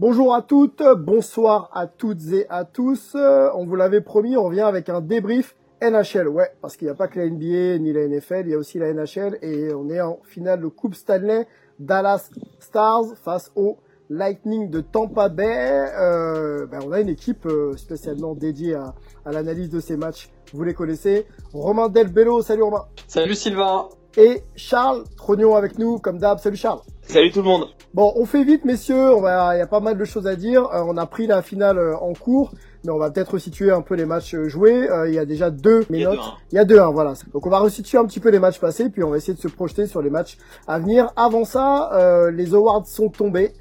Bonjour à toutes, bonsoir à toutes et à tous. Euh, On vous l'avait promis, on revient avec un débrief NHL. Ouais, parce qu'il n'y a pas que la NBA ni la NFL, il y a aussi la NHL et on est en finale de Coupe Stanley Dallas Stars face au Lightning de Tampa Bay. Euh, ben, on a une équipe euh, spécialement dédiée à, à l'analyse de ces matchs. Vous les connaissez. Romain Delbello, salut Romain. Salut Sylvain. Et Charles Trognon avec nous, comme d'hab. Salut Charles. Salut tout le monde. Bon, on fait vite, messieurs. Il y a pas mal de choses à dire. Euh, on a pris la finale euh, en cours, mais on va peut-être resituer un peu les matchs joués. Euh, il y a déjà deux Il y a minutes. deux, hein. Il y a deux, hein, voilà. Donc on va resituer un petit peu les matchs passés, puis on va essayer de se projeter sur les matchs à venir. Avant ça, euh, les awards sont tombés.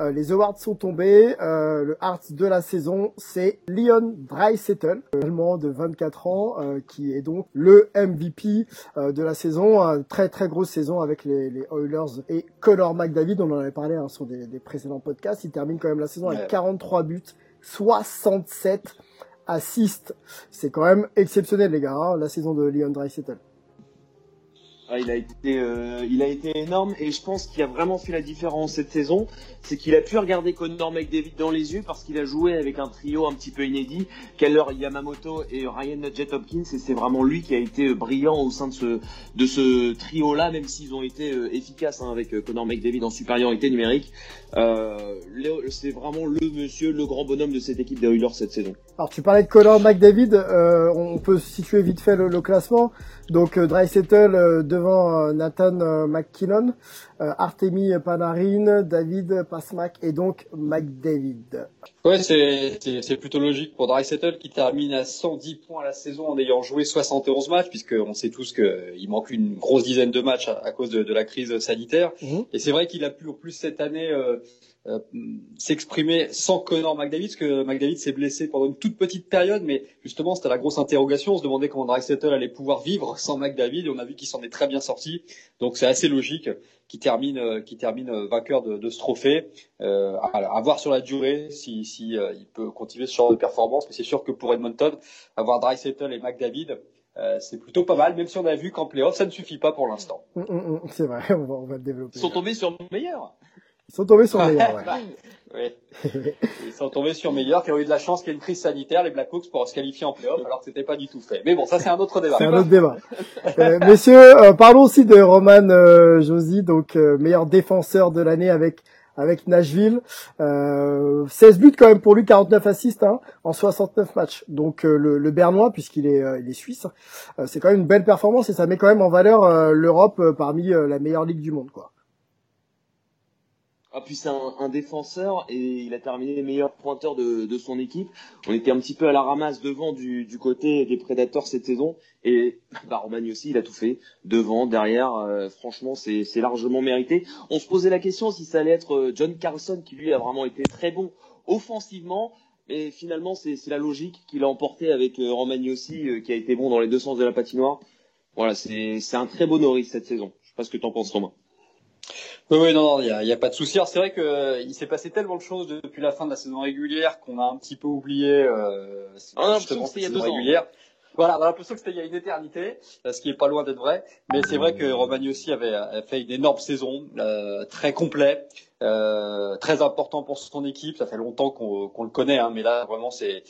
Euh, les awards sont tombés. Euh, le Hearts de la saison, c'est Leon Dreisettel, euh, allemand de 24 ans, euh, qui est donc le MVP euh, de la saison. Une très très grosse saison avec les, les Oilers et Connor McDavid. On en avait parlé hein, sur des, des précédents podcasts. Il termine quand même la saison avec Ouais. 43 buts, 67 assists. C'est quand même exceptionnel les gars, hein, la saison de Leon Dreisettel. Ah, il a été, euh, il a été énorme et je pense qu'il a vraiment fait la différence cette saison, c'est qu'il a pu regarder Connor McDavid dans les yeux parce qu'il a joué avec un trio un petit peu inédit, Keller Yamamoto et Ryan Jet Hopkins et c'est vraiment lui qui a été euh, brillant au sein de ce, de ce trio-là, même s'ils ont été euh, efficaces hein, avec euh, Connor McDavid en supériorité numérique. Euh, c'est vraiment le monsieur, le grand bonhomme de cette équipe des Oilers cette saison. Alors tu parlais de Connor McDavid, on peut situer vite fait le, le classement. Donc euh, Dreisettel euh, devant euh, Nathan McKinnon, euh, Artemi Panarin, David Pasmac et donc McDavid. Ouais, c'est plutôt logique pour Dreisettel qui termine à 110 points à la saison en ayant joué 71 matchs, puisqu'on sait tous qu'il manque une grosse dizaine de matchs à, à cause de, de la crise sanitaire. Mhm. Et c'est vrai qu'il a pu en plus cette année euh, euh, s'exprimer sans Connor McDavid, parce que McDavid s'est blessé pendant une toute petite période, mais justement c'était la grosse interrogation. On se demandait comment Dreisettel allait pouvoir vivre sans McDavid, et on a vu qu'il s'en est très bien sorti. Donc c'est assez logique qu'il termine, euh, qu'il termine euh, vainqueur de, de ce trophée. Euh, à, à voir sur la durée si, si euh, il peut continuer ce genre de performance, mais c'est sûr que pour Edmonton, avoir Dreisettel et McDavid, euh, c'est plutôt pas mal, même si on a vu qu'en playoff, ça ne suffit pas pour l'instant. Hum, hum, hum, C'est vrai, on va, on va le développer. Ils sont tombés sur le meilleur. Ils sont tombés sur le meilleur, ouais. Oui. Ils sont tombés sur meilleur, qui ont eu de la chance qu'il y ait une crise sanitaire, les Blackhawks, pour se qualifier en playoff, alors que c'était pas du tout fait. Mais bon, ça c'est un autre débat. C'est un autre débat. Euh, messieurs, euh, parlons aussi de Roman euh, Josi, donc euh, meilleur défenseur de l'année avec avec Nashville. Euh, 16 buts quand même pour lui, 49 assists hein, en 69 matchs. Donc euh, le, le Bernois, puisqu'il est, euh, il est suisse, euh, c'est quand même une belle performance et ça met quand même en valeur euh, l'Europe euh, parmi euh, la meilleure ligue du monde. quoi. Ah, puis c'est un, défenseur et il a terminé meilleur pointeur de, de son équipe. On était un petit peu à la ramasse devant du, côté des Predators cette saison et bah, aussi il a tout fait devant, derrière. euh, franchement c'est largement mérité. On se posait la question si ça allait être euh, John Carlson qui lui a vraiment été très bon offensivement. Mais finalement, c'est la logique qu'il a emporté avec euh, aussi, euh, qui a été bon dans les deux sens de la patinoire. Voilà, c'est c'est un très beau Norris cette saison. Je sais pas ce que t'en penses, Romain. Oui, oui, non, non, il y a, y a pas de souci. Alors, c'est vrai que euh, il s'est passé tellement de choses depuis la fin de la saison régulière qu'on a un petit peu oublié euh, On a l'impression justement que c'était il y a deux saison ans. régulière. Voilà, on a l'impression que c'était il y a une éternité, euh, ce qui est pas loin d'être vrai. Mais c'est vrai que Romagny aussi avait, avait fait une énorme saison, euh, très complet, euh, très important pour son équipe. Ça fait longtemps qu'on le connaît, hein, mais là vraiment c'est,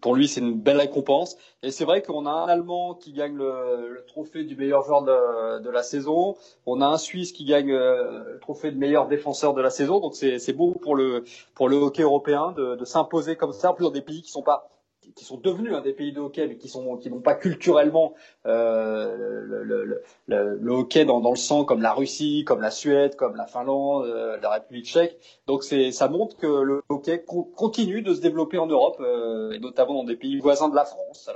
pour lui c'est une belle récompense. Et c'est vrai qu'on a un Allemand qui gagne le, le trophée du meilleur joueur de, de la saison. On a un Suisse qui gagne euh, le trophée de meilleur défenseur de la saison. Donc c'est beau pour le pour le hockey européen de, de s'imposer comme ça, plus dans des pays qui sont pas qui sont devenus des pays de hockey, mais qui sont qui n'ont pas culturellement euh, le, le, le, le, hockey dans, dans, le sang, comme la Russie, comme la Suède, comme la Finlande, euh, la République tchèque. Donc c'est ça montre que le hockey continue de se développer en Europe, euh, et notamment dans des pays voisins de la France.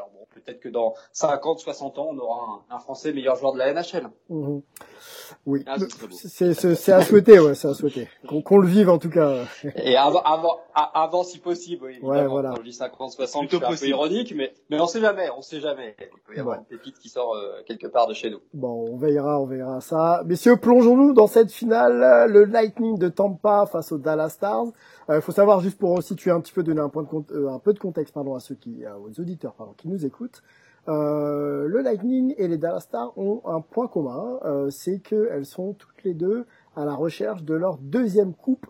Peut-être que dans 50, 60 ans, on aura un, un Français meilleur joueur de la NHL. Mmh. Oui, ah, c'est à souhaiter, ouais, c'est à souhaiter. Qu'on le vive en tout cas. Et avant, avant, avant si possible, oui. Ouais, voilà. Quand je dis 50, 60, c'est un peu ironique, mais, mais on sait jamais, on sait jamais. Il peut y avoir une pépite qui sort euh, quelque part de chez nous. Bon, on veillera, on verra ça. Messieurs, plongeons-nous dans cette finale, le Lightning de Tampa face aux Dallas Stars. Il euh, faut savoir, juste pour situer un petit peu, donner un, point de, euh, un peu de contexte pardon, à ceux qui, aux auditeurs pardon, qui nous écoutent. Euh, le Lightning et les Dallas Stars ont un point commun, euh, c'est qu'elles sont toutes les deux à la recherche de leur deuxième coupe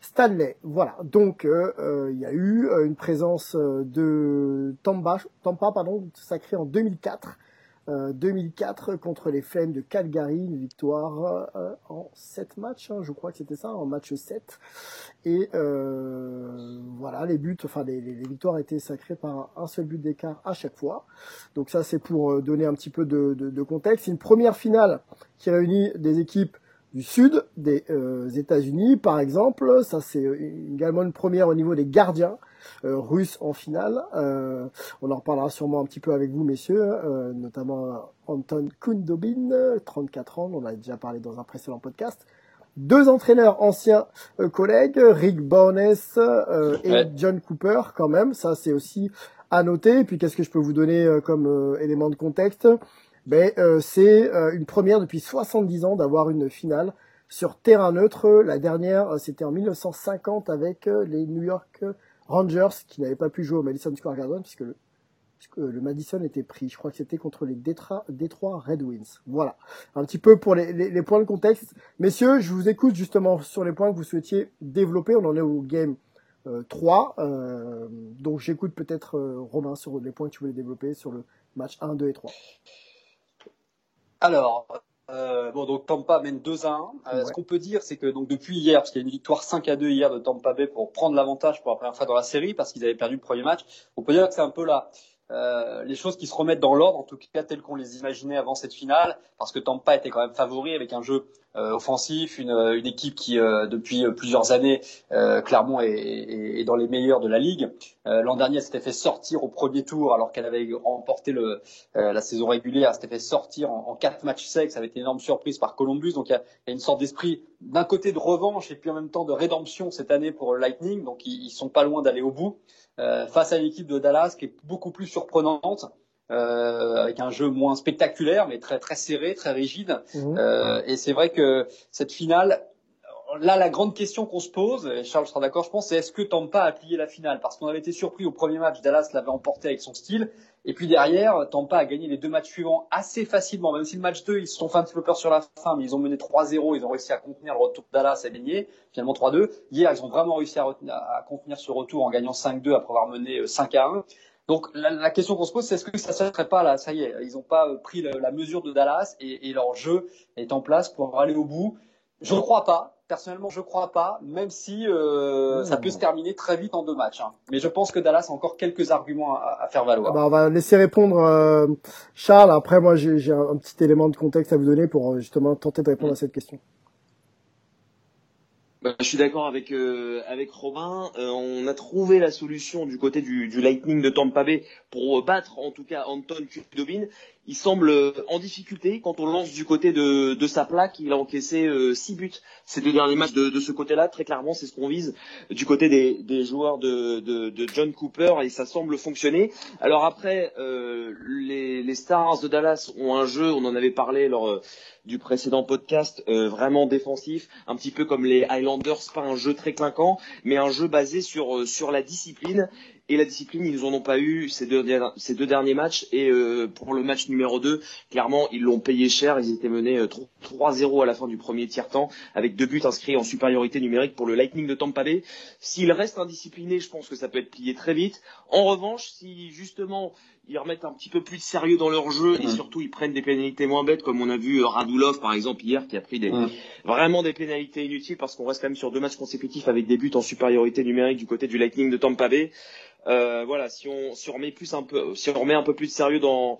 Stanley. Voilà, donc euh, il y a eu une présence de Tampa, Tampa pardon, sacrée en 2004 2004 euh, contre les Flames de Calgary, une victoire euh, en 7 matchs, hein, je crois que c'était ça, en match 7. Et euh, voilà, les buts, enfin les, victoires étaient sacrées par un seul but d'écart à chaque fois. Donc ça c'est pour donner un petit peu de, de, de contexte. Une première finale qui réunit des équipes du sud des États-Unis, par exemple. Ça c'est également une première au niveau des gardiens. Euh, russe en finale. Euh, on en reparlera sûrement un petit peu avec vous, messieurs, euh, notamment Anton Kundobin, 34 ans, on a déjà parlé dans un précédent podcast. Deux entraîneurs anciens collègues, Rick Bones et John Cooper, quand même. Ça, c'est aussi à noter. Et puis, qu'est-ce que je peux vous donner comme élément de contexte? Ben, c'est une première depuis 70 ans d'avoir une finale sur terrain neutre. La dernière, c'était en 1950 avec les New York Rangers qui n'avaient pas pu jouer au Madison Square Garden puisque le, le Madison était pris. Je crois que c'était contre les Detroit, Red Wings. Voilà. Un petit peu pour les, les, points de contexte. Messieurs, je vous écoute justement sur les points que vous souhaitiez développer. On en est au game 3. Euh, euh, donc j'écoute peut-être euh, Romain sur les points que tu voulais développer sur le match 1, 2 et 3. Alors, euh, bon, donc Tampa mène 2 à 1. Euh, Ce qu'on peut dire, c'est que donc depuis hier, parce qu'il y a une victoire 5 à 2 hier de Tampa Bay pour prendre l'avantage pour la première fois dans la série, parce qu'ils avaient perdu le premier match, on peut dire que c'est un peu là. Euh, les choses qui se remettent dans l'ordre, en tout cas telles qu'on les imaginait avant cette finale, parce que Tampa était quand même favori avec un jeu offensif, une, euh, une, équipe qui depuis plusieurs années clairement est, est, est, dans les meilleurs de la ligue. L'an dernier, elle s'était fait sortir au premier tour alors qu'elle avait remporté le, la saison régulière, elle s'était fait sortir en, quatre matchs secs, ça avait été une énorme surprise par Columbus. Donc il y a, y a, une sorte d'esprit d'un côté de revanche et puis en même temps de rédemption cette année pour Lightning. Donc ils, ils sont pas loin d'aller au bout. Euh, face à l'équipe de Dallas qui est beaucoup plus surprenante. Euh, avec un jeu moins spectaculaire mais très très serré, très rigide. Mhm. Euh, et c'est vrai que cette finale, là la grande question qu'on se pose, et Charles sera d'accord je pense, c'est est-ce que Tampa a plié la finale? Parce qu'on avait été surpris au premier match, Dallas l'avait emporté avec son style, et puis derrière, Tampa a gagné les deux matchs suivants assez facilement, même si le match 2, ils se sont fait un petit peu peur sur la fin, mais ils ont mené 3-0, ils ont réussi à contenir le retour de Dallas à gagner, finalement 3-2. Hier, ils ont vraiment réussi à, à, contenir ce retour en gagnant 5-2 après avoir mené 5-1. Donc la, la question qu'on se pose, c'est est-ce que ça ne serait pas là, ça y est, ils n'ont pas euh, pris la, la, mesure de Dallas et, et leur jeu est en place pour aller au bout? Je ne crois pas personnellement, je crois pas, même si euh, ça peut se terminer très vite en deux matchs. Hein. Mais je pense que Dallas a encore quelques arguments à, à faire valoir. Bah, on va laisser répondre euh, Charles. Après, moi, j'ai un petit élément de contexte à vous donner pour justement tenter de répondre à cette question. Bah, je suis d'accord avec euh, avec Romain. Euh, on a trouvé la solution du côté du, Lightning de Tampa Bay pour battre en tout cas Anton Kudobin. Il semble euh, en difficulté quand on lance du côté de, sa plaque. Il a encaissé six buts ces deux derniers matchs de, ce côté-là. Très clairement, c'est ce qu'on vise du côté des, joueurs de, John Cooper et ça semble fonctionner. Alors après, les, les Stars de Dallas ont un jeu. On en avait parlé lors du précédent podcast, euh, vraiment défensif, un petit peu comme les Highlanders, pas un jeu très clinquant, mais un jeu basé sur euh, sur la discipline. Et la discipline, ils en ont pas eu ces deux, ces deux derniers matchs. Et euh, pour le match numéro 2, clairement, ils l'ont payé cher. Ils étaient menés 3-0 à la fin du premier tiers-temps, avec deux buts inscrits en supériorité numérique pour le Lightning de Tampa Bay. S'ils restent indisciplinés, je pense que ça peut être plié très vite. En revanche, si justement ils remettent un petit peu plus de sérieux dans leur jeu et surtout ils prennent des pénalités moins bêtes comme on a vu euh, Radulov par exemple hier qui a pris des, vraiment des pénalités inutiles parce qu'on reste quand même sur deux matchs consécutifs avec des buts en supériorité numérique du côté du Lightning de Tampa Bay. Euh, voilà, si on, si on remet plus un peu, si on remet un peu plus de sérieux dans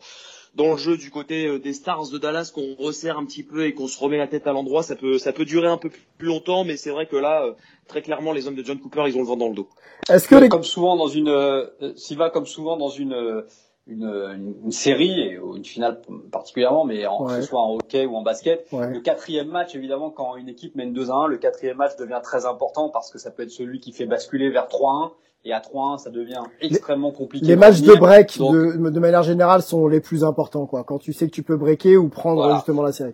dans le jeu du côté euh, des Stars de Dallas, qu'on resserre un petit peu et qu'on se remet la tête à l'endroit, ça peut ça peut durer un peu plus longtemps, mais c'est vrai que là, euh, très clairement, les hommes de John Cooper, ils ont le vent dans le dos. Est-ce que les... comme souvent dans une, euh, s'il va comme souvent dans une une, une, série ou une finale particulièrement, mais en, que ce soit en hockey ou en basket. Le quatrième match, évidemment, quand une équipe mène 2 à 1, le quatrième match devient très important parce que ça peut être celui qui fait basculer vers 3 1 et à 3-1, ça devient extrêmement compliqué. Les matchs de break, de, de, manière générale, sont les plus importants, quoi. Quand tu sais que tu peux breaker ou prendre justement la série.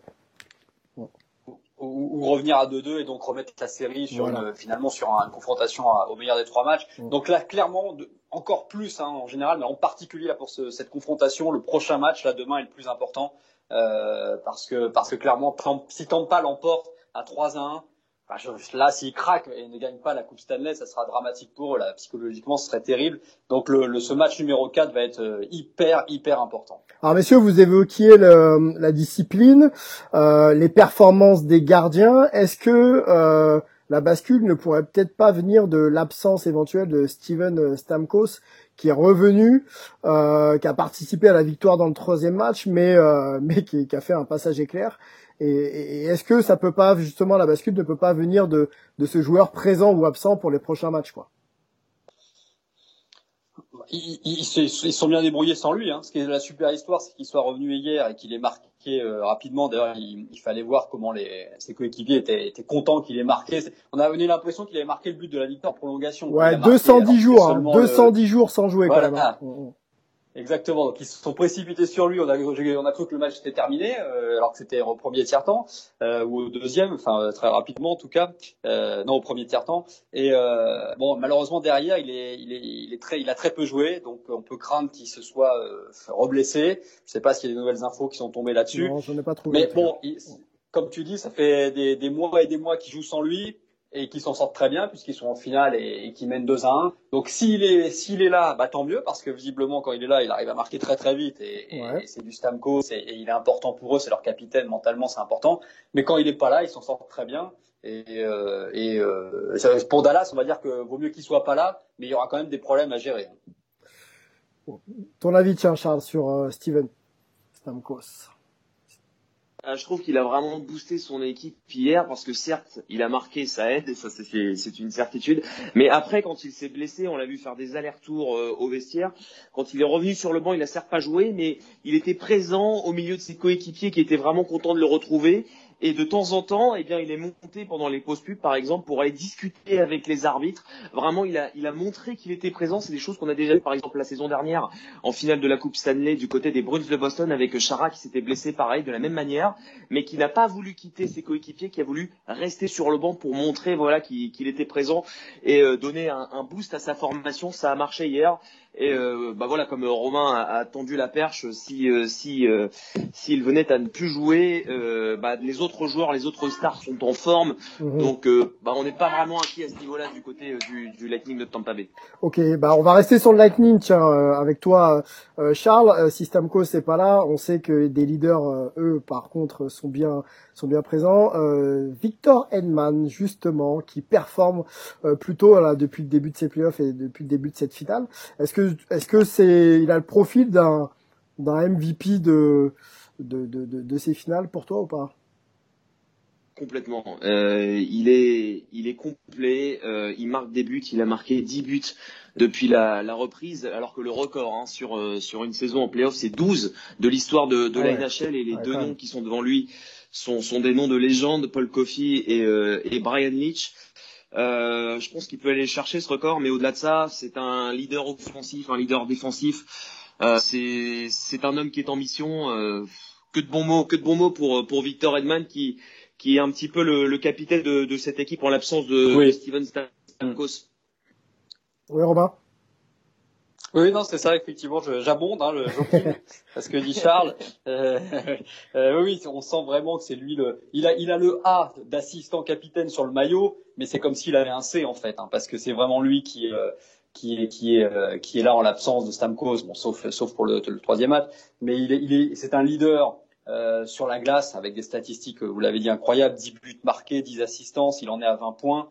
Ou, revenir à 2-2 et donc remettre la série sur une, finalement sur une confrontation au meilleur des trois matchs. Donc là, clairement, de, encore plus hein, en général, mais en particulier là, pour ce, cette confrontation, le prochain match là demain est le plus important euh, parce que parce que clairement, si Tampa l'emporte à 3 1, là, s'ils craquent et ne gagnent pas la Coupe Stanley, ça sera dramatique pour eux. Là, psychologiquement, ce serait terrible. Donc, le, ce match numéro 4 va être euh, hyper, hyper important. Alors, messieurs, vous évoquiez le, la discipline, euh, les performances des gardiens. Est-ce que euh, la bascule ne pourrait peut-être pas venir de l'absence éventuelle de Steven Stamkos, qui est revenu, euh, qui a participé à la victoire dans le troisième match, mais euh, mais qui, qui, a fait un passage éclair et, est-ce que ça peut pas justement la bascule ne peut pas venir de, de ce joueur présent ou absent pour les prochains matchs quoi? Ils, ils, ils, sont bien débrouillés sans lui. Hein. Ce qui est la super histoire, c'est qu'il soit revenu hier et qu'il ait marqué euh, rapidement. D'ailleurs, il, il, fallait voir comment les, ses coéquipiers étaient, étaient contents qu'il ait marqué. On a eu l'impression qu'il avait marqué le but de la victoire prolongation. Ouais, 210 jours, hein, 210 jours sans jouer quand même. Hein. Exactement. Donc ils se sont précipités sur lui. On a, on a cru que le match était terminé, euh, alors que c'était au premier tiers temps euh, ou au deuxième, enfin euh, très rapidement en tout cas. Euh, non, au premier tiers temps. Et euh, bon, malheureusement derrière, il est, il est, il est très, il a très peu joué, donc on peut craindre qu'il se soit reblessé. Je sais pas s'il y a des nouvelles infos qui sont tombées là-dessus. Non, j'en ai pas trouvé. Mais bon, comme tu dis, ça fait des, des mois et des mois qu'il joue sans lui et qui s'en sortent très bien puisqu'ils sont en finale et, et qui mènent 2 à 1. Donc s'il est s'il est là, bah tant mieux parce que visiblement quand il est là, il arrive à marquer très très vite et, et, c'est du Stamkos et, il est important pour eux, c'est leur capitaine mentalement, c'est important. Mais quand il est pas là, ils s'en sortent très bien. Et, euh, et euh, pour Dallas, on va dire que vaut mieux qu'il soit pas là, mais il y aura quand même des problèmes à gérer. Ton avis, tiens, Charles, sur euh, Steven Stamkos? Je trouve qu'il a vraiment boosté son équipe hier parce que certes, il a marqué, ça aide, et ça c'est une certitude. Mais après, quand il s'est blessé, on l'a vu faire des allers-retours euh, au vestiaire. Quand il est revenu sur le banc, il a certes pas joué, mais il était présent au milieu de ses coéquipiers qui étaient vraiment contents de le retrouver. Et de temps en temps, eh bien, il est monté pendant les pauses pubs, par exemple, pour aller discuter avec les arbitres. Vraiment, il a, il a montré qu'il était présent. C'est des choses qu'on a déjà vues, par exemple, la saison dernière, en finale de la Coupe Stanley, du côté des Bruins de Boston, avec Chara qui s'était blessé pareil, de la même manière, mais qui n'a pas voulu quitter ses coéquipiers, qui a voulu rester sur le banc pour montrer, voilà, qu'il était présent et euh, donner un, un boost à sa formation. Ça a marché hier. Et euh, bah voilà, comme Romain a, tendu la perche, si euh, si euh, s'il venait à ne plus jouer, bah, les autres joueurs, les autres stars sont en forme, mhm. donc bah on n'est pas vraiment inquiet à ce niveau-là du côté du, du, Lightning de Tampa Bay. Ok, bah on va rester sur le Lightning, tiens, avec toi, Charles. si Stamkos n'est pas là, on sait que des leaders, eux, par contre, sont bien sont bien présents. Victor Edman, justement, qui performe plutôt là, depuis le début de ses playoffs et depuis le début de cette finale. Est-ce que est-ce que c'est il a le profil d'un d'un MVP de de, de, de, ces finales pour toi ou pas? Complètement. Euh, il est il est complet. Euh, il marque des buts. Il a marqué 10 buts depuis la, la reprise, alors que le record hein, sur euh, sur une saison en playoff c'est 12 de l'histoire de, de la NHL et les deux noms qui sont devant lui sont sont des noms de légende, Paul Coffey et et Brian Leach. Euh, je pense qu'il peut aller chercher ce record, mais au-delà de ça, c'est un leader offensif, un leader défensif. Euh, c'est un homme qui est en mission. Euh, que de bons mots, que de bons mots pour pour Victor Edman qui qui est un petit peu le, le capitaine de, de cette équipe en l'absence de, de, Steven Stamkos. Oui, Robin. Oui, non, c'est ça, effectivement, j'abonde, hein, parce que dit Charles. Euh, euh, oui, on sent vraiment que c'est lui le. Il a, il a le A d'assistant capitaine sur le maillot, mais c'est comme s'il avait un C en fait, hein, parce que c'est vraiment lui qui euh, qui est qui est euh, qui est là en l'absence de Stamkos, bon, sauf sauf pour le, le troisième match, mais il est, il est, c'est un leader. Euh, sur la glace avec des statistiques, vous l'avez dit, incroyables, 10 buts marqués, 10 assistances, il en est à 20 points,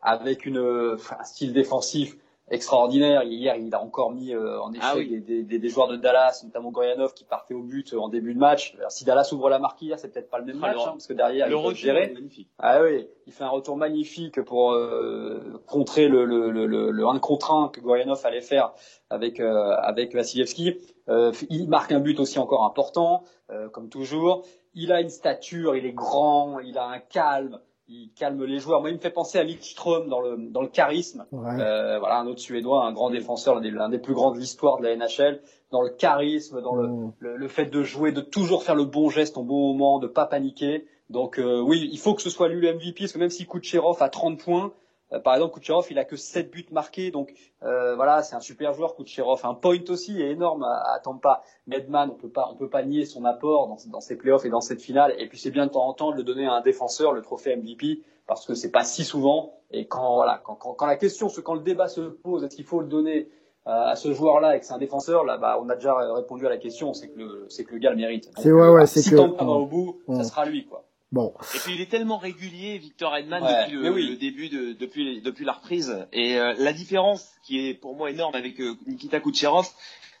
avec une, un style défensif extraordinaire. Hier, il a encore mis en Ah échec oui. des, des, des joueurs de Dallas, notamment Goyanov qui partait au but en début de match. Alors, si Dallas ouvre la marque hier, c'est peut-être pas le même Ah, match, hein, parce que derrière, Le peuvent retour gérer. Ah oui, il fait un retour magnifique pour euh, contrer le, le, le, le, le 1 contre 1 que Goryanov allait faire avec euh, avec Vasilevski. Euh, il marque un but aussi encore important, euh, comme toujours. Il a une stature, il est grand, il a un calme, il calme les joueurs. Moi, il me fait penser à Lidström dans le dans le charisme. Ouais. Euh, voilà, un autre Suédois, un grand défenseur, l'un des, l'un des plus grands de l'histoire de la NHL, dans le charisme, dans le, Mm. le, le fait de jouer, de toujours faire le bon geste au bon moment, de pas paniquer. Donc euh, oui, il faut que ce soit lui le MVP, parce que même si Kucherov a 30 points, par exemple Kucherov il a que 7 buts marqués, donc euh, voilà, c'est un super joueur Kucherov. Un point aussi est énorme à, à Tampa. Medman, on peut pas, on peut pas nier son apport dans, dans ces playoffs et dans cette finale. Et puis c'est bien de temps en temps de le donner à un défenseur le trophée MVP, parce que c'est pas si souvent. Et quand voilà, quand, quand, quand la question, quand le débat se pose, est-ce qu'il faut le donner euh, à ce joueur-là et que c'est un défenseur, là, bah, on a déjà répondu à la question, c'est que le, c'est que le gars le mérite. Donc, C'est- ouais, ouais, euh, c'est si que- Tampa va au bout, Mm. ça sera lui, quoi. Bon, Et puis il est tellement régulier, Victor Edman, Ouais, depuis le, oui. le début, de, depuis, depuis la reprise. Et euh, la différence qui est pour moi énorme avec euh, Nikita Kucherov,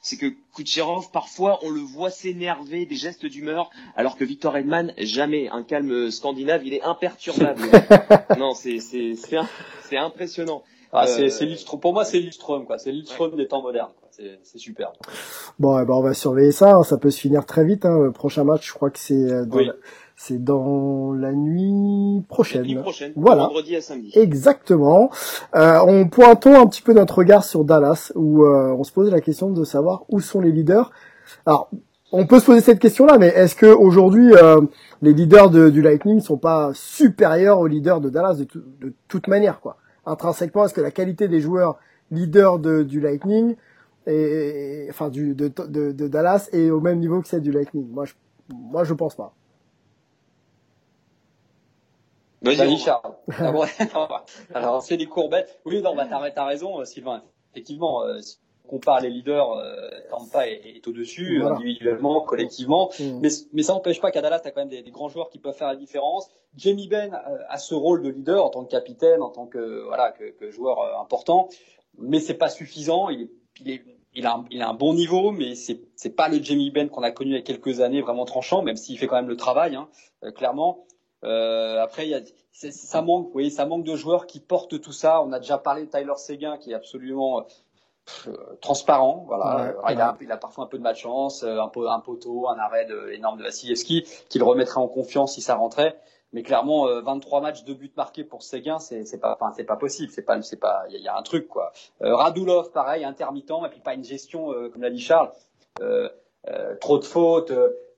c'est que Kucherov, parfois, on le voit s'énerver, des gestes d'humeur, alors que Victor Edman, jamais. Un calme scandinave, il est imperturbable. non, c'est c'est c'est impressionnant. Ah, Euh, c'est. Pour moi, c'est Lidström, quoi. C'est Lidström des temps modernes, c'est super. bon, eh ben, on va surveiller ça. hein. Ça peut se finir très vite. Hein. Le prochain match, je crois que c'est euh, dans, Oui. C'est dans la nuit prochaine. La nuit prochaine, Voilà. vendredi à samedi. Exactement. Euh, on pointons un petit peu notre regard sur Dallas, où euh, on se posait la question de savoir où sont les leaders. Alors, on peut se poser cette question-là, mais est-ce que aujourd'hui euh, les leaders de- du Lightning sont pas supérieurs aux leaders de Dallas de, tout- de toute manière, quoi? Intrinsèquement, est-ce que la qualité des joueurs leaders de, du Lightning, et, enfin du de, de, de Dallas, est au même niveau que celle du Lightning? Moi, je, moi, je pense pas. Vas-y. Charles. Ah ouais, Alors c'est des courbettes. Oui, non, bah t'as, raison, euh, Sylvain. Effectivement, euh, si on compare les leaders, euh, Tampa est, est au-dessus, Voilà. individuellement, collectivement. Mm. Mais, mais ça n'empêche pas qu'à Dallas, t'as quand même des, des grands joueurs qui peuvent faire la différence. Jamie Benn euh, a ce rôle de leader en tant que capitaine, en tant que voilà que, que joueur euh, important, mais c'est pas suffisant. Il est, il est il a, un, il a un bon niveau, mais c'est c'est pas le Jamie Benn qu'on a connu il y a quelques années, vraiment tranchant, même s'il fait quand même le travail, hein, euh, clairement. Euh, après, y a, ça manque, voyez, ça manque de joueurs qui portent tout ça. On a déjà parlé de Tyler Seguin, qui est absolument euh, transparent. Voilà, Ouais, Alors, il, a, il a parfois un peu de malchance, euh, un, un poteau, un arrêt de, énorme de Vasilevski, qui le remettrait en confiance si ça rentrait. Mais clairement, euh, 23 matchs, deux buts marqués pour Seguin, c'est pas, enfin, c'est pas possible. C'est pas, c'est pas, il y, a- il y a un truc quoi. Euh, Radulov, pareil, intermittent, et puis pas une gestion, euh, comme l'a dit Charles, euh, trop de fautes.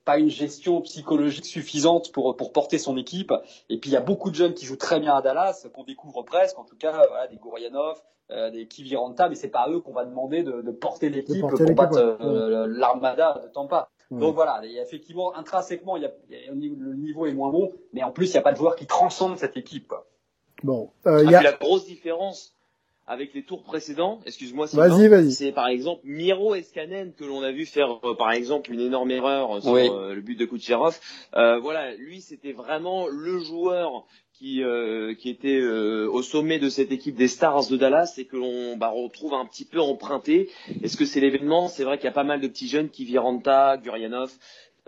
Pas une gestion psychologique suffisante pour pour porter son équipe. Et puis il y a beaucoup de jeunes qui jouent très bien à Dallas, qu'on découvre presque, en tout cas, euh, voilà, des Gourianov, euh, des Kiviranta, mais c'est pas à eux qu'on va demander de, de porter l'équipe pour l'équipe, battre ouais. euh, l'armada de Tampa. Ouais. Donc voilà, il y a effectivement intrinsèquement, il y a, il y a- le niveau est moins bon, mais en plus il n'y a pas de joueurs qui transcendent cette équipe. Quoi. Bon, euh, il Ah, y a... puis la grosse différence avec les tours précédents, excuse-moi, c'est par exemple Miro Escanen que l'on a vu faire euh, par exemple une énorme erreur sur Oui. euh, le but de Kucherov. Euh, voilà, lui c'était vraiment le joueur qui euh, qui était euh, au sommet de cette équipe des Stars de Dallas et que l'on bah, retrouve un petit peu emprunté. Est-ce que c'est l'événement? C'est vrai qu'il y a pas mal de petits jeunes qui Viranta, Gurianov,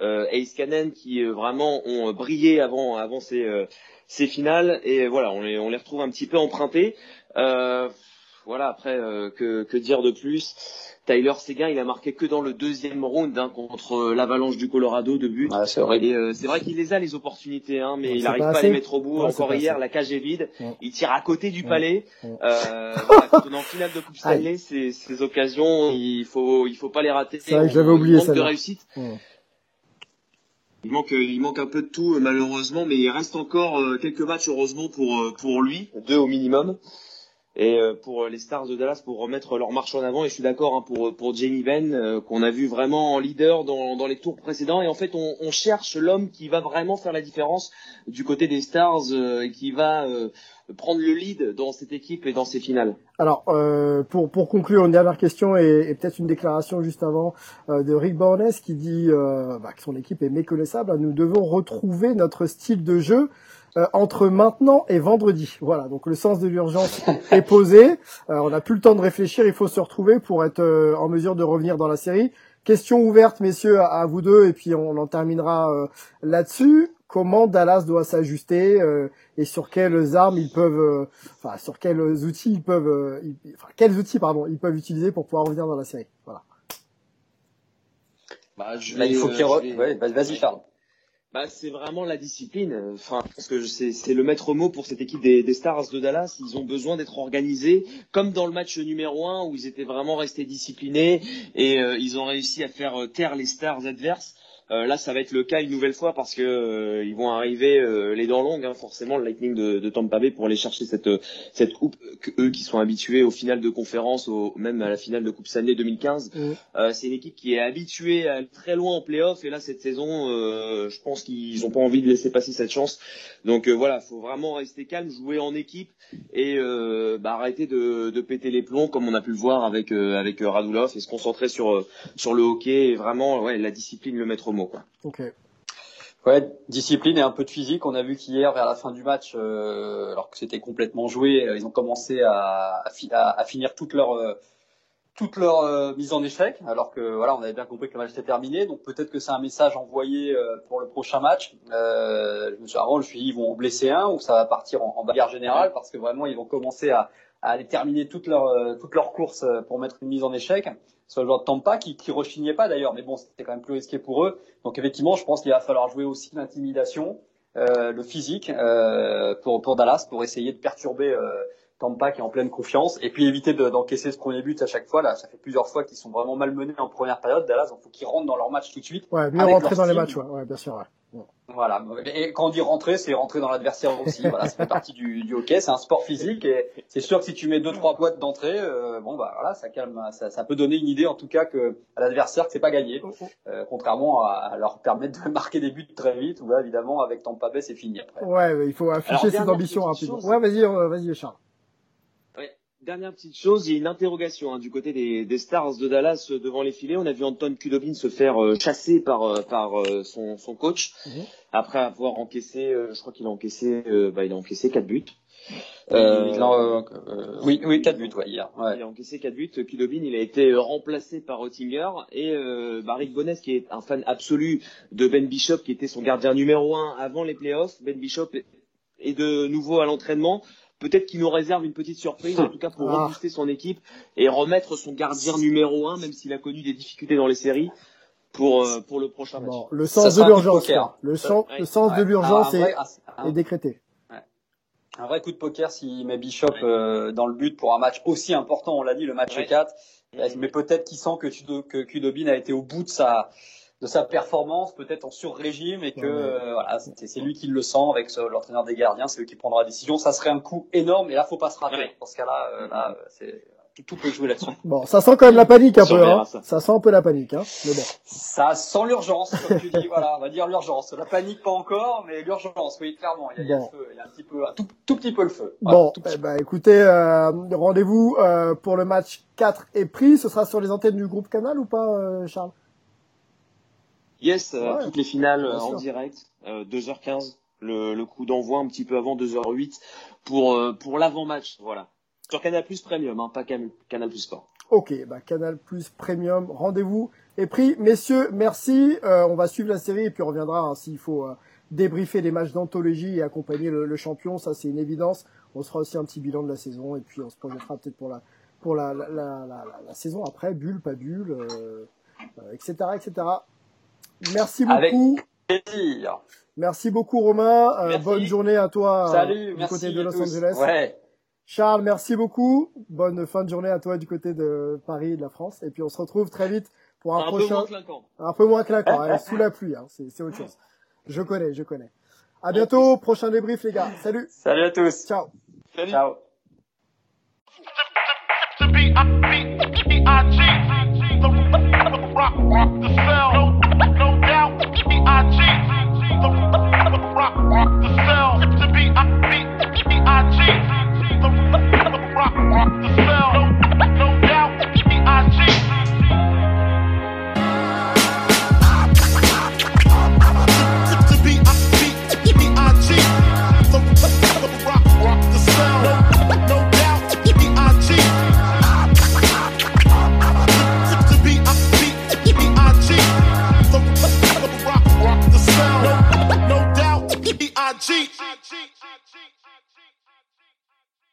euh, et Iskanen qui euh, vraiment ont brillé avant avant ces euh, ces finales et voilà on les on les retrouve un petit peu empruntés. Euh, voilà après euh, que que dire de plus? Tyler Seguin il a marqué que dans le deuxième round hein, contre euh, l'Avalanche du Colorado de but. c'est horrible. Et euh, c'est vrai qu'il les a les opportunités, hein, mais il c'est n'arrive pas pas, à les mettre au bout. Ouais, c'est Encore hier, assez. la cage est vide. Ouais. Il tire à côté du palais. Ouais. Euh, voilà, quand on est en finale de Coupe Stanley, ces, ces occasions, il faut il faut pas les rater. C'est vrai que j'avais oublié de celle-là. réussite. Ouais. Il manque un peu de tout euh, malheureusement, mais il reste encore euh, quelques matchs heureusement pour euh, lui, deux au minimum. Et euh, pour les Stars de Dallas pour remettre leur marche en avant et je suis d'accord hein, pour pour Jamie euh, qu'on a vu vraiment en leader dans les tours précédents et en fait on, cherche l'homme qui va vraiment faire la différence du côté des Stars euh, et qui va euh, prendre le lead dans cette équipe et dans ces finales. Alors, euh, pour, pour conclure, une dernière question et, et peut-être une déclaration juste avant euh, de Rick Barnes qui dit euh, bah, que son équipe est méconnaissable. Nous devons retrouver notre style de jeu. euh, entre maintenant et vendredi. Voilà, donc le sens de l'urgence est posé. Euh, on n'a plus le temps de réfléchir, il faut se retrouver pour être euh, en mesure de revenir dans la série. Question ouverte, messieurs, à, à vous deux, et puis on en terminera là-dessus. Comment Dallas doit s'ajuster et sur quelles armes ils peuvent, enfin sur quels outils ils peuvent, enfin quels outils pardon ils peuvent utiliser pour pouvoir revenir dans la série? Voilà. Bah, je Là, il faut qu'il re... ouais, vas-y Charles. Bah, c'est vraiment la discipline. Enfin, parce que c'est le maître mot pour cette équipe des, Stars de Dallas. Ils ont besoin d'être organisés, comme dans le match numéro un où ils étaient vraiment restés disciplinés et euh, ils ont réussi à faire euh, taire les Stars adverses. Euh, là, ça va être le cas une nouvelle fois parce que euh, ils vont arriver euh, les dents longues, hein, forcément, le Lightning de, de, Tampa Bay pour aller chercher cette cette coupe que eux qui sont habitués aux finales de conférence, au, même à la finale de Coupe Stanley 2015. Mmh. c'est une équipe qui est habituée à aller très loin en playoff et là cette saison, je pense qu'ils ont pas envie de laisser passer cette chance. Donc voilà, faut vraiment rester calme, jouer en équipe et bah, arrêter de, de, péter les plombs comme on a pu le voir avec avec Radulov et se concentrer sur sur le hockey et vraiment ouais la discipline le mettre Ok. Ouais, discipline et un peu de physique. On a vu qu'hier, vers la fin du match, euh, alors que c'était complètement joué, euh, ils ont commencé à, à, finir toute leur euh, toute leur mise en échec, alors que voilà, on avait bien compris que le match était terminé. Donc peut-être que c'est un message envoyé pour le prochain match. je me suis avant, je me suis dit, ils vont en blesser un ou ça va partir en, en bagarre générale parce que vraiment, ils vont commencer à, à aller terminer toute leur toute leur course pour mettre une mise en échec sur le joueur de Tampa qui, qui rechignait pas d'ailleurs, mais bon, c'était quand même plus risqué pour eux. Donc effectivement, je pense qu'il va falloir jouer aussi l'intimidation, euh, le physique euh, pour, pour Dallas, pour essayer de perturber euh, Tampa qui est en pleine confiance, et puis éviter d'encaisser ce premier but à chaque fois. Là, ça fait plusieurs fois qu'ils sont vraiment malmenés en première période. Dallas, il faut qu'ils rentrent dans leur match tout de suite. Ouais, mieux rentrer dans les matchs, ouais, ouais bien sûr. Ouais. Voilà. Et quand on dit rentrer, c'est rentrer dans l'adversaire aussi. voilà, ça fait partie du, du hockey. C'est un sport physique et c'est sûr que si tu mets deux trois boîtes d'entrée, euh, bon bah voilà, ça calme, ça, ça, peut donner une idée en tout cas que à l'adversaire que c'est pas gagné. Oh, oh. Euh, contrairement à, leur permettre de marquer des buts très vite. Ou là, évidemment avec Tampa Bay c'est fini après. Ouais, il faut afficher ses ambitions rapidement. Ouais, vas-y, euh, vas-y Charles. Dernière petite chose, il y a une interrogation hein, du côté des, des, Stars de Dallas euh, devant les filets. On a vu Anton Kudobin se faire euh, chasser par, euh, par son, son, coach mhm. après avoir encaissé, je crois qu'il a encaissé, bah, il a encaissé quatre buts. oui, oui, quatre buts, ouais, hier. Ouais. Il a encaissé quatre buts. Kudobin, il a été remplacé par Oettinger et bah, Rick Bonnes, qui est un fan absolu de Ben Bishop, qui était son gardien numéro un avant les playoffs. Ben Bishop est de nouveau à l'entraînement peut-être qu'il nous réserve une petite surprise, en tout cas pour ah. rebooster son équipe et remettre son gardien numéro un, même s'il a connu des difficultés dans les séries, pour, euh, pour le prochain match. le sens de l'urgence. Le, sens, le sens de l'urgence est, décrété. Un vrai coup de poker s'il met Bishop euh, dans le but pour un match aussi important, on l'a dit, le match 4. Mais peut-être qu'il sent que, que Kudobin a été au bout de sa, de sa performance, peut-être en sur-régime, et que euh, voilà, c'est lui qui le sent avec l'entraîneur des gardiens, c'est lui qui prendra la décision. Ça serait un coup énorme, et là, faut pas se rater. Dans ce cas-là, euh, là, c'est tout peut jouer là-dessus. Bon, ça sent quand même la panique un peu, hein. Ça. sent un peu la panique, hein. Mais bon. Ça sent l'urgence, comme tu dis, voilà, on va dire l'urgence. La panique pas encore, mais l'urgence, oui, clairement. Il y a, le feu, il y a un petit peu, un tout, tout petit peu le feu. bon, eh ben, écoutez, euh, rendez-vous euh, pour le match 4 est pris. Ce sera sur les antennes du groupe Canal ou pas, euh, Charles? Yes, euh, toutes les finales euh, en direct, 2h15, euh, le, le coup d'envoi un petit peu avant 2h08 pour pour l'avant-match, voilà. Sur Canal Plus Premium, hein, pas Canal Plus Sport. Ok, bah Canal Plus Premium, rendez-vous est pris. Messieurs, merci. on va suivre la série et puis on reviendra hein, s'il faut débriefer les matchs d'anthologie et accompagner le, champion. Ça, c'est une évidence. On se fera aussi un petit bilan de la saison et puis on se projettera peut-être pour la pour la, la, la, la, saison après, bulle, pas bulle, etc., etc. Merci beaucoup. Merci beaucoup Romain. Euh, bonne journée à toi euh, du côté de Los. Angeles. Charles, merci beaucoup. Bonne fin de journée à toi du côté de Paris et de la France. Et puis on se retrouve très vite pour un, un prochain. Peu moins. Un peu moins clinquant. Hein, sous la pluie, hein. c'est autre chose. Je connais, je connais. À bientôt, prochain débrief les gars. Salut. Salut à tous. Ciao. Salut. Ciao.